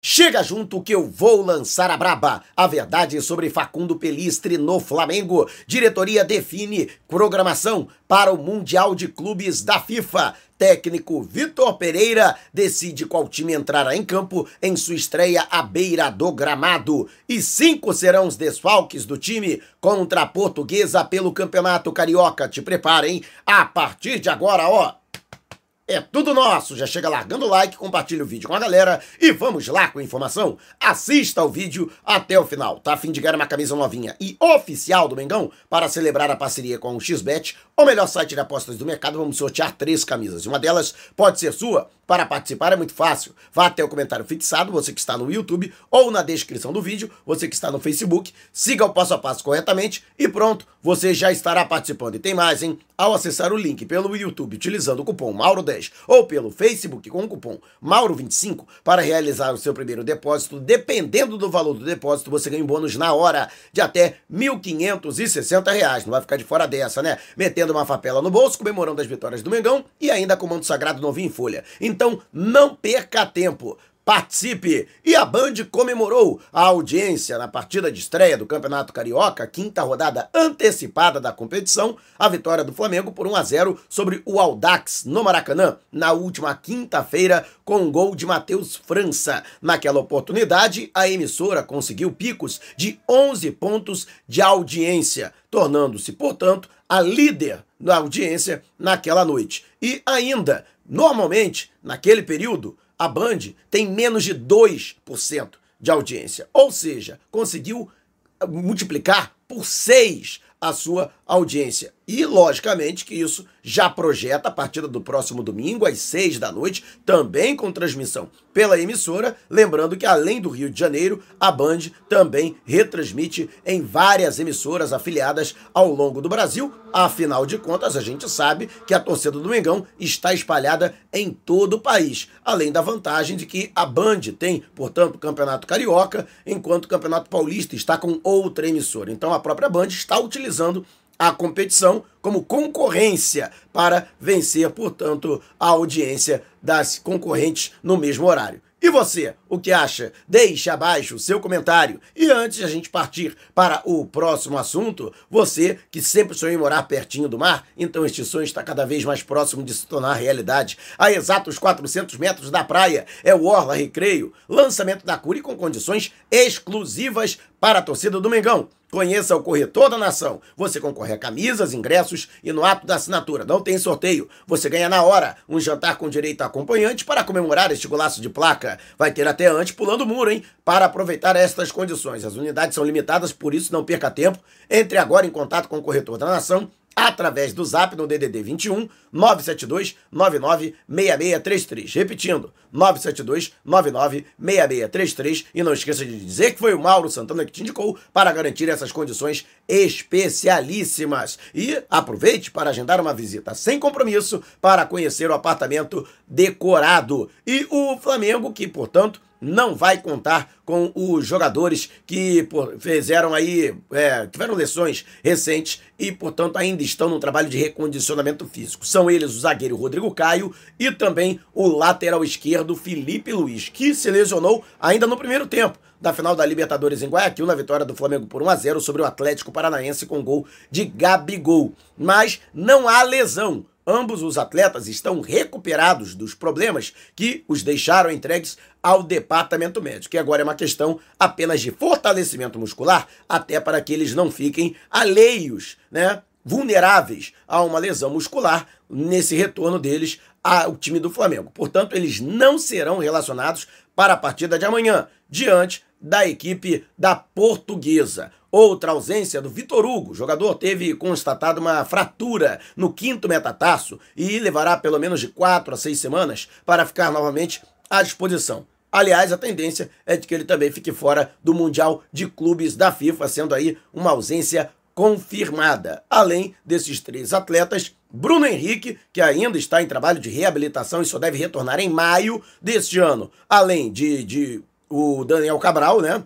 Chega junto que eu vou lançar a braba. A verdade sobre Facundo Pelistre no Flamengo. Diretoria define programação para o Mundial de Clubes da FIFA. Técnico Vitor Pereira decide qual time entrará em campo em sua estreia à beira do gramado. E cinco serão os desfalques do time contra a Portuguesa pelo Campeonato Carioca. Te preparem a partir de agora, ó. É tudo nosso. Já chega largando o like, compartilha o vídeo com a galera e vamos lá com a informação. Assista ao vídeo até o final. Tá a fim de ganhar uma camisa novinha e oficial do Mengão para celebrar a parceria com o XBet, o melhor site de apostas do mercado. Vamos sortear três camisas. Uma delas pode ser sua. Para participar é muito fácil. Vá até o comentário fixado, você que está no YouTube, ou na descrição do vídeo, você que está no Facebook. Siga o passo a passo corretamente e pronto, você já estará participando. E tem mais, hein? Ao acessar o link pelo YouTube utilizando o cupom Mauro10 ou pelo Facebook com o cupom Mauro25 para realizar o seu primeiro depósito, dependendo do valor do depósito, você ganha um bônus na hora de até R$ 1.560. Não vai ficar de fora dessa, né? Metendo uma fapela no bolso, comemorando as vitórias do Mengão e ainda com o manto sagrado novinho em folha. Então, não perca tempo. Participe! E a Band comemorou a audiência na partida de estreia do Campeonato Carioca, quinta rodada antecipada da competição, a vitória do Flamengo por 1 a 0 sobre o Aldax no Maracanã, na última quinta-feira, com um gol de Matheus França. Naquela oportunidade, a emissora conseguiu picos de 11 pontos de audiência, tornando-se, portanto, a líder da audiência naquela noite. E ainda, normalmente, naquele período, a Band tem menos de 2% de audiência. Ou seja, conseguiu multiplicar por 6 a sua audiência. E, logicamente, que isso já projeta a partida do próximo domingo, às seis da noite, também com transmissão pela emissora. Lembrando que, além do Rio de Janeiro, a Band também retransmite em várias emissoras afiliadas ao longo do Brasil. Afinal de contas, a gente sabe que a torcida do Mengão está espalhada em todo o país. Além da vantagem de que a Band tem, portanto, o Campeonato Carioca, enquanto o Campeonato Paulista está com outra emissora. Então, a própria Band está utilizando a competição como concorrência para vencer, portanto, a audiência das concorrentes no mesmo horário. E você, o que acha? Deixe abaixo o seu comentário. E antes de a gente partir para o próximo assunto, você que sempre sonhou em morar pertinho do mar, então este sonho está cada vez mais próximo de se tornar realidade. A exatos 400 metros da praia é o Orla Recreio, lançamento da Curi com condições exclusivas para a torcida do Mengão. Conheça o Corretor da Nação. Você concorre a camisas, ingressos e no ato da assinatura. Não tem sorteio. Você ganha na hora um jantar com direito a acompanhante para comemorar este golaço de placa. Vai ter até antes pulando o muro, hein? Para aproveitar estas condições. As unidades são limitadas, por isso não perca tempo. Entre agora em contato com o Corretor da Nação através do zap no DDD 21 972 99 6633. Repetindo, 972 99 6633. E não esqueça de dizer que foi o Mauro Santana que te indicou para garantir essas condições especialíssimas. E aproveite para agendar uma visita sem compromisso para conhecer o apartamento decorado. E o Flamengo, que portanto não vai contar com os jogadores que fizeram aí, é, tiveram lesões recentes e, portanto, ainda estão no trabalho de recondicionamento físico. São eles o zagueiro Rodrigo Caio e também o lateral esquerdo Felipe Luiz, que se lesionou ainda no primeiro tempo da final da Libertadores em Guayaquil, na vitória do Flamengo por 1 a 0 sobre o Atlético Paranaense com gol de Gabigol. Mas não há lesão. Ambos os atletas estão recuperados dos problemas que os deixaram entregues ao departamento médico. E agora é uma questão apenas de fortalecimento muscular, até para que eles não fiquem alheios, né? Vulneráveis a uma lesão muscular nesse retorno deles ao time do Flamengo. Portanto, eles não serão relacionados para a partida de amanhã, diante da equipe da Portuguesa. Outra ausência do Vitor Hugo. O jogador teve constatado uma fratura no quinto metatarso e levará pelo menos de quatro a seis semanas para ficar novamente à disposição. Aliás, a tendência é de que ele também fique fora do Mundial de Clubes da FIFA, sendo aí uma ausência confirmada. Além desses três atletas, Bruno Henrique, que ainda está em trabalho de reabilitação e só deve retornar em maio deste ano. Além de, de o Daniel Cabral, né?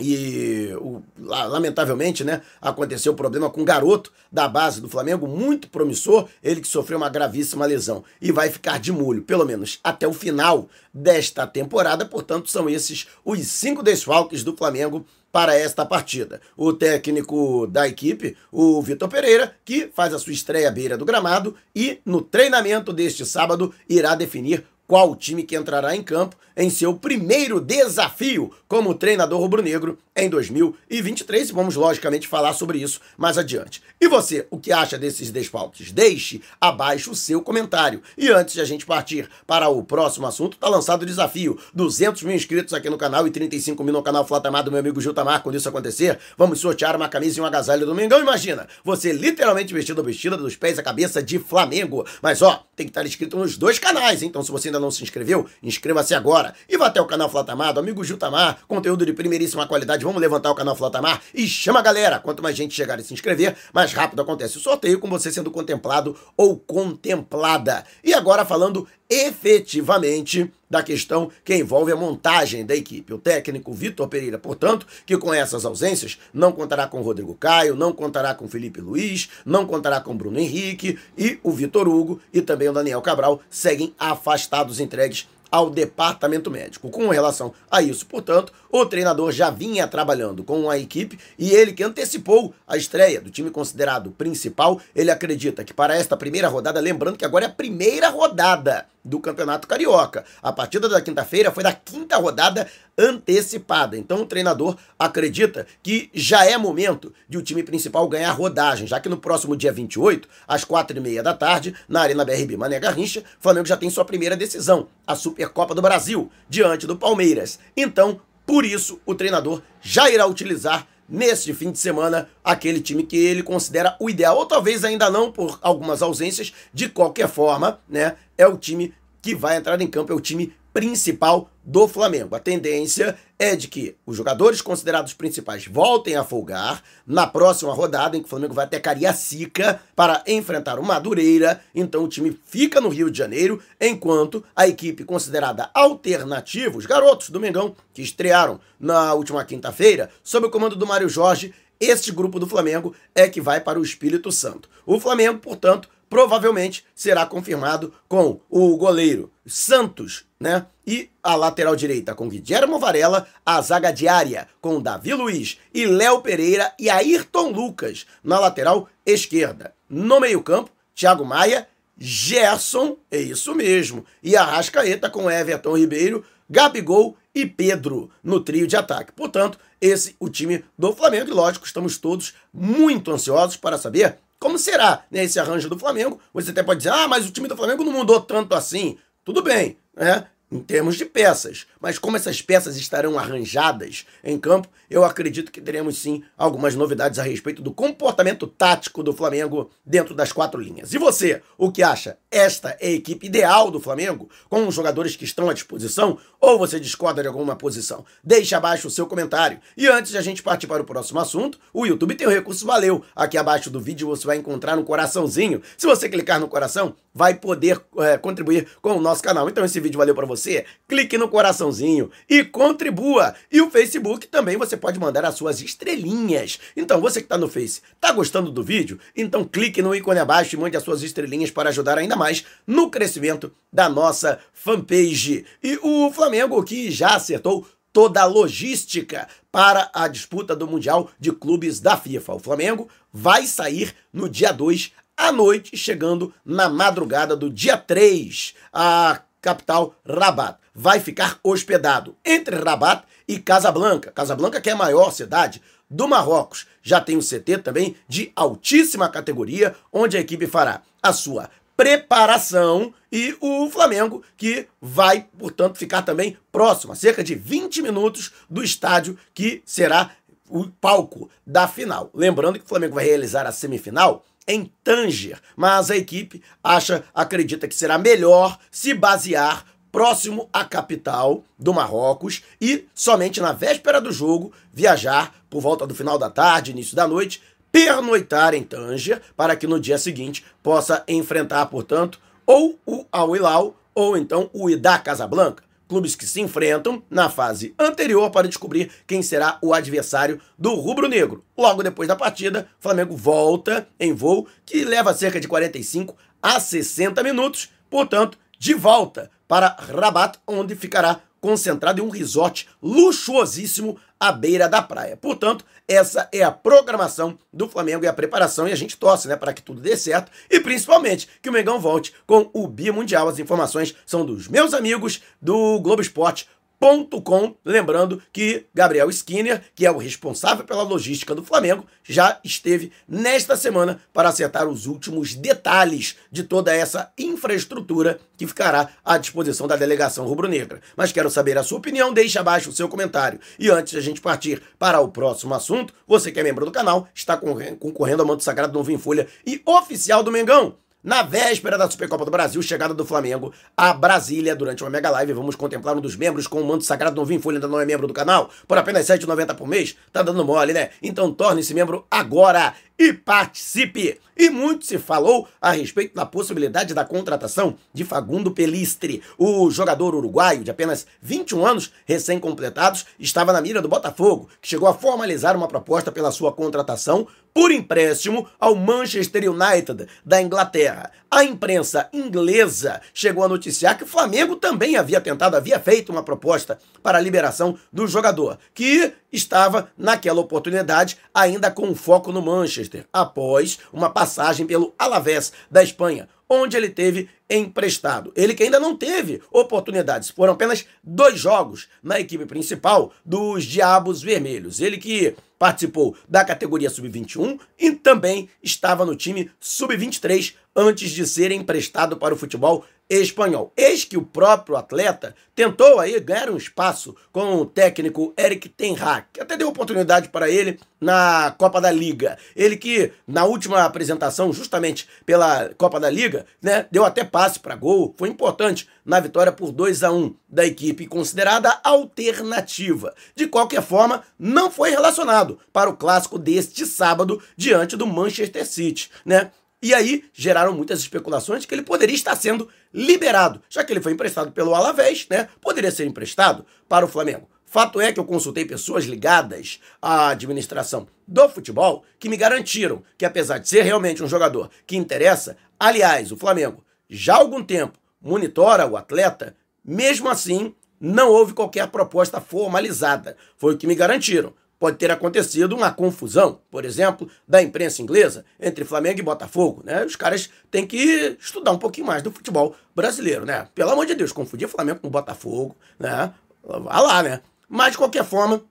E o, lamentavelmente, né, aconteceu o problema com um garoto da base do Flamengo, muito promissor, ele que sofreu uma gravíssima lesão e vai ficar de molho, pelo menos até o final desta temporada. Portanto, são esses os cinco desfalques do Flamengo para esta partida. O técnico da equipe, o Vitor Pereira, que faz a sua estreia à beira do gramado e no treinamento deste sábado irá definir qual time que entrará em campo em seu primeiro desafio como treinador rubro-negro em 2023 e vamos logicamente falar sobre isso mais adiante. E você, o que acha desses desfalques? Deixe abaixo o seu comentário. E antes de a gente partir para o próximo assunto, tá lançado o desafio: 200 mil inscritos aqui no canal e 35 mil no canal Flatamar do meu amigo Gil Tamar. Quando isso acontecer, vamos sortear uma camisa e um agasalho do Mengão. Imagina, você literalmente vestido ou vestida dos pés à cabeça de Flamengo. Mas ó, tem que estar inscrito nos dois canais, então se você ainda não se inscreveu, inscreva-se agora. E vá até o canal Flatamar, do amigo Gil Tamar, conteúdo de primeiríssima qualidade Vamos levantar o canal Flotamar e chama a galera. Quanto mais gente chegar e se inscrever, mais rápido acontece o sorteio com você sendo contemplado ou contemplada. E agora falando efetivamente da questão que envolve a montagem da equipe. O técnico Vitor Pereira, portanto, que com essas ausências não contará com Rodrigo Caio, não contará com Felipe Luiz, não contará com Bruno Henrique e o Vitor Hugo e também o Daniel Cabral seguem afastados entregues ao departamento médico. Com relação a isso, portanto, o treinador já vinha trabalhando com a equipe e ele que antecipou a estreia do time considerado principal, ele acredita que para esta primeira rodada, lembrando que agora é a primeira rodada do Campeonato Carioca. A partida da quinta-feira foi da quinta rodada antecipada. Então o treinador acredita que já é momento de o time principal ganhar rodagem, já que no próximo dia 28, às quatro e meia da tarde, na Arena BRB Mané Garrincha, Flamengo já tem sua primeira decisão, a Supercopa do Brasil, diante do Palmeiras. Então, por isso, o treinador já irá utilizar neste fim de semana aquele time que ele considera o ideal, ou talvez ainda não por algumas ausências, de qualquer forma, né? É o time que vai entrar em campo, é o time principal do Flamengo. A tendência é de que os jogadores considerados principais voltem a folgar na próxima rodada, em que o Flamengo vai até Cariacica para enfrentar o Madureira. Então o time fica no Rio de Janeiro, enquanto a equipe considerada alternativa, os garotos do Mengão, que estrearam na última quinta-feira, sob o comando do Mário Jorge, este grupo do Flamengo é que vai para o Espírito Santo. O Flamengo, portanto, provavelmente será confirmado com o goleiro Santos, né? E a lateral direita com Guilherme Varela, a zaga diária com Davi Luiz e Léo Pereira e Ayrton Lucas na lateral esquerda. No meio-campo, Thiago Maia, Gerson, é isso mesmo, e Arrascaeta com Everton Ribeiro, Gabigol e Pedro no trio de ataque. Portanto, esse o time do Flamengo e lógico, estamos todos muito ansiosos para saber como será né, esse arranjo do Flamengo? Você até pode dizer, ah, mas o time do Flamengo não mudou tanto assim. Tudo bem, né? em termos de peças. Mas como essas peças estarão arranjadas em campo, eu acredito que teremos sim algumas novidades a respeito do comportamento tático do Flamengo dentro das quatro linhas. E você, o que acha? Esta é a equipe ideal do Flamengo, com os jogadores que estão à disposição? Ou você discorda de alguma posição? Deixe abaixo o seu comentário. E antes de a gente partir para o próximo assunto, o YouTube tem o recurso Valeu. Aqui abaixo do vídeo você vai encontrar um coraçãozinho. Se você clicar no coração, vai poder é, contribuir com o nosso canal. Então esse vídeo valeu para você? Clique no coraçãozinho e contribua. E o Facebook também você pode mandar as suas estrelinhas. Então você que está no Face, está gostando do vídeo? Então clique no ícone abaixo e mande as suas estrelinhas para ajudar ainda mais no crescimento da nossa fanpage. E o Flamengo que já acertou toda a logística para a disputa do Mundial de Clubes da FIFA. O Flamengo vai sair no dia 2 à noite, chegando na madrugada do dia 3 à capital Rabat. Vai ficar hospedado entre Rabat e Casablanca. Casablanca, que é a maior cidade do Marrocos. Já tem um CT também de altíssima categoria, onde a equipe fará a sua preparação e o Flamengo que vai, portanto, ficar também próximo, a cerca de 20 minutos do estádio que será o palco da final. Lembrando que o Flamengo vai realizar a semifinal em Tanger, mas a equipe acha, acredita que será melhor se basear próximo à capital do Marrocos e somente na véspera do jogo viajar por volta do final da tarde, início da noite, pernoitar em Tanger para que no dia seguinte possa enfrentar, portanto, ou o Al Hilal ou então o Ida Casablanca. clubes que se enfrentam na fase anterior para descobrir quem será o adversário do rubro-negro. Logo depois da partida, o Flamengo volta em voo que leva cerca de 45 a 60 minutos, portanto, de volta para Rabat, onde ficará concentrado em um resort luxuosíssimo à beira da praia. Portanto, essa é a programação do Flamengo e a preparação, e a gente torce né, para que tudo dê certo e principalmente que o Mengão volte com o Bia Mundial. As informações são dos meus amigos do Globo Esporte Com, lembrando que Gabriel Skinner, que é o responsável pela logística do Flamengo, já esteve nesta semana para acertar os últimos detalhes de toda essa infraestrutura que ficará à disposição da delegação rubro-negra. Mas quero saber a sua opinião, deixe abaixo o seu comentário. E antes de a gente partir para o próximo assunto, você que é membro do canal está concorrendo ao manto sagrado novo em folha e oficial do Mengão. Na véspera da Supercopa do Brasil, chegada do Flamengo a Brasília durante uma mega live, vamos contemplar um dos membros com o manto sagrado novinho folha ainda não é membro do canal, por apenas R$ 7,90 por mês. Tá dando mole, né? Então torne-se membro agora e participe! E muito se falou a respeito da possibilidade da contratação de Fagundo Pelistre. O jogador uruguaio de apenas 21 anos, recém-completados, estava na mira do Botafogo, que chegou a formalizar uma proposta pela sua contratação por empréstimo ao Manchester United da Inglaterra. A imprensa inglesa chegou a noticiar que o Flamengo também havia tentado, havia feito uma proposta para a liberação do jogador, que estava naquela oportunidade ainda com foco no Manchester, após uma passagem pelo Alavés da Espanha, onde ele teve emprestado. Ele que ainda não teve oportunidades. Foram apenas dois jogos na equipe principal dos Diabos Vermelhos. Ele que participou da categoria sub-21 e também estava no time sub-23 antes de ser emprestado para o futebol espanhol. Eis que o próprio atleta tentou aí ganhar um espaço com o técnico Eric Ten Hag, que até deu oportunidade para ele na Copa da Liga. Ele que na última apresentação, justamente pela Copa da Liga, né, deu até passe para gol, foi importante na vitória por 2 a 1 da equipe considerada alternativa. De qualquer forma, não foi relacionado para o clássico deste sábado diante do Manchester City, né? E aí geraram muitas especulações que ele poderia estar sendo liberado, já que ele foi emprestado pelo Alavés, né? Poderia ser emprestado para o Flamengo. Fato é que eu consultei pessoas ligadas à administração do futebol que me garantiram que, apesar de ser realmente um jogador que interessa, aliás, o Flamengo já há algum tempo monitora o atleta, mesmo assim não houve qualquer proposta formalizada. Foi o que me garantiram pode ter acontecido uma confusão, por exemplo, da imprensa inglesa entre Flamengo e Botafogo, né? Os caras têm que estudar um pouquinho mais do futebol brasileiro, né? Pelo amor de Deus, confundir Flamengo com Botafogo, né? Vá lá, né? Mas de qualquer forma,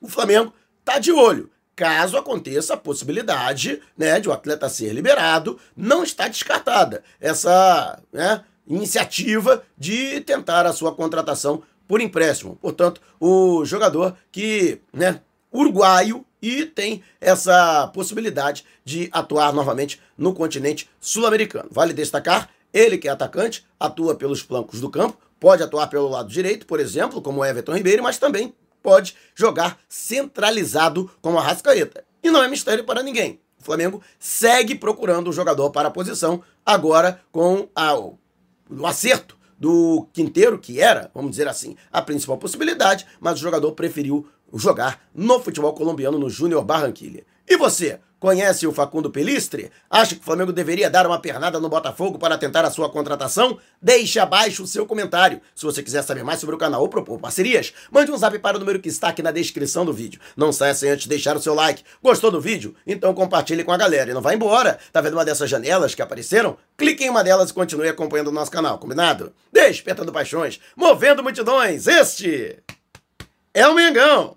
o Flamengo tá de olho. Caso aconteça a possibilidade, né, de o atleta ser liberado, não está descartada essa, né, iniciativa de tentar a sua contratação por empréstimo. Portanto, o jogador que né, uruguaio e tem essa possibilidade de atuar novamente no continente sul-americano. Vale destacar, ele que é atacante, atua pelos flancos do campo, pode atuar pelo lado direito, por exemplo, como Everton Ribeiro, mas também pode jogar centralizado como a Rascaeta. E não é mistério para ninguém. O Flamengo segue procurando um jogador para a posição, agora com a, o acerto do Quinteiro, que era, vamos dizer assim, a principal possibilidade, mas o jogador preferiu jogar no futebol colombiano no Júnior Barranquilla. E você? Conhece o Facundo Pelistre? Acha que o Flamengo deveria dar uma pernada no Botafogo para tentar a sua contratação? Deixe abaixo o seu comentário. Se você quiser saber mais sobre o canal ou propor parcerias, mande um zap para o número que está aqui na descrição do vídeo. Não saia sem antes deixar o seu like. Gostou do vídeo? Então compartilhe com a galera e não vá embora. Tá vendo uma dessas janelas que apareceram? Clique em uma delas e continue acompanhando o nosso canal, combinado? Despertando paixões, movendo multidões. Este é o Mengão!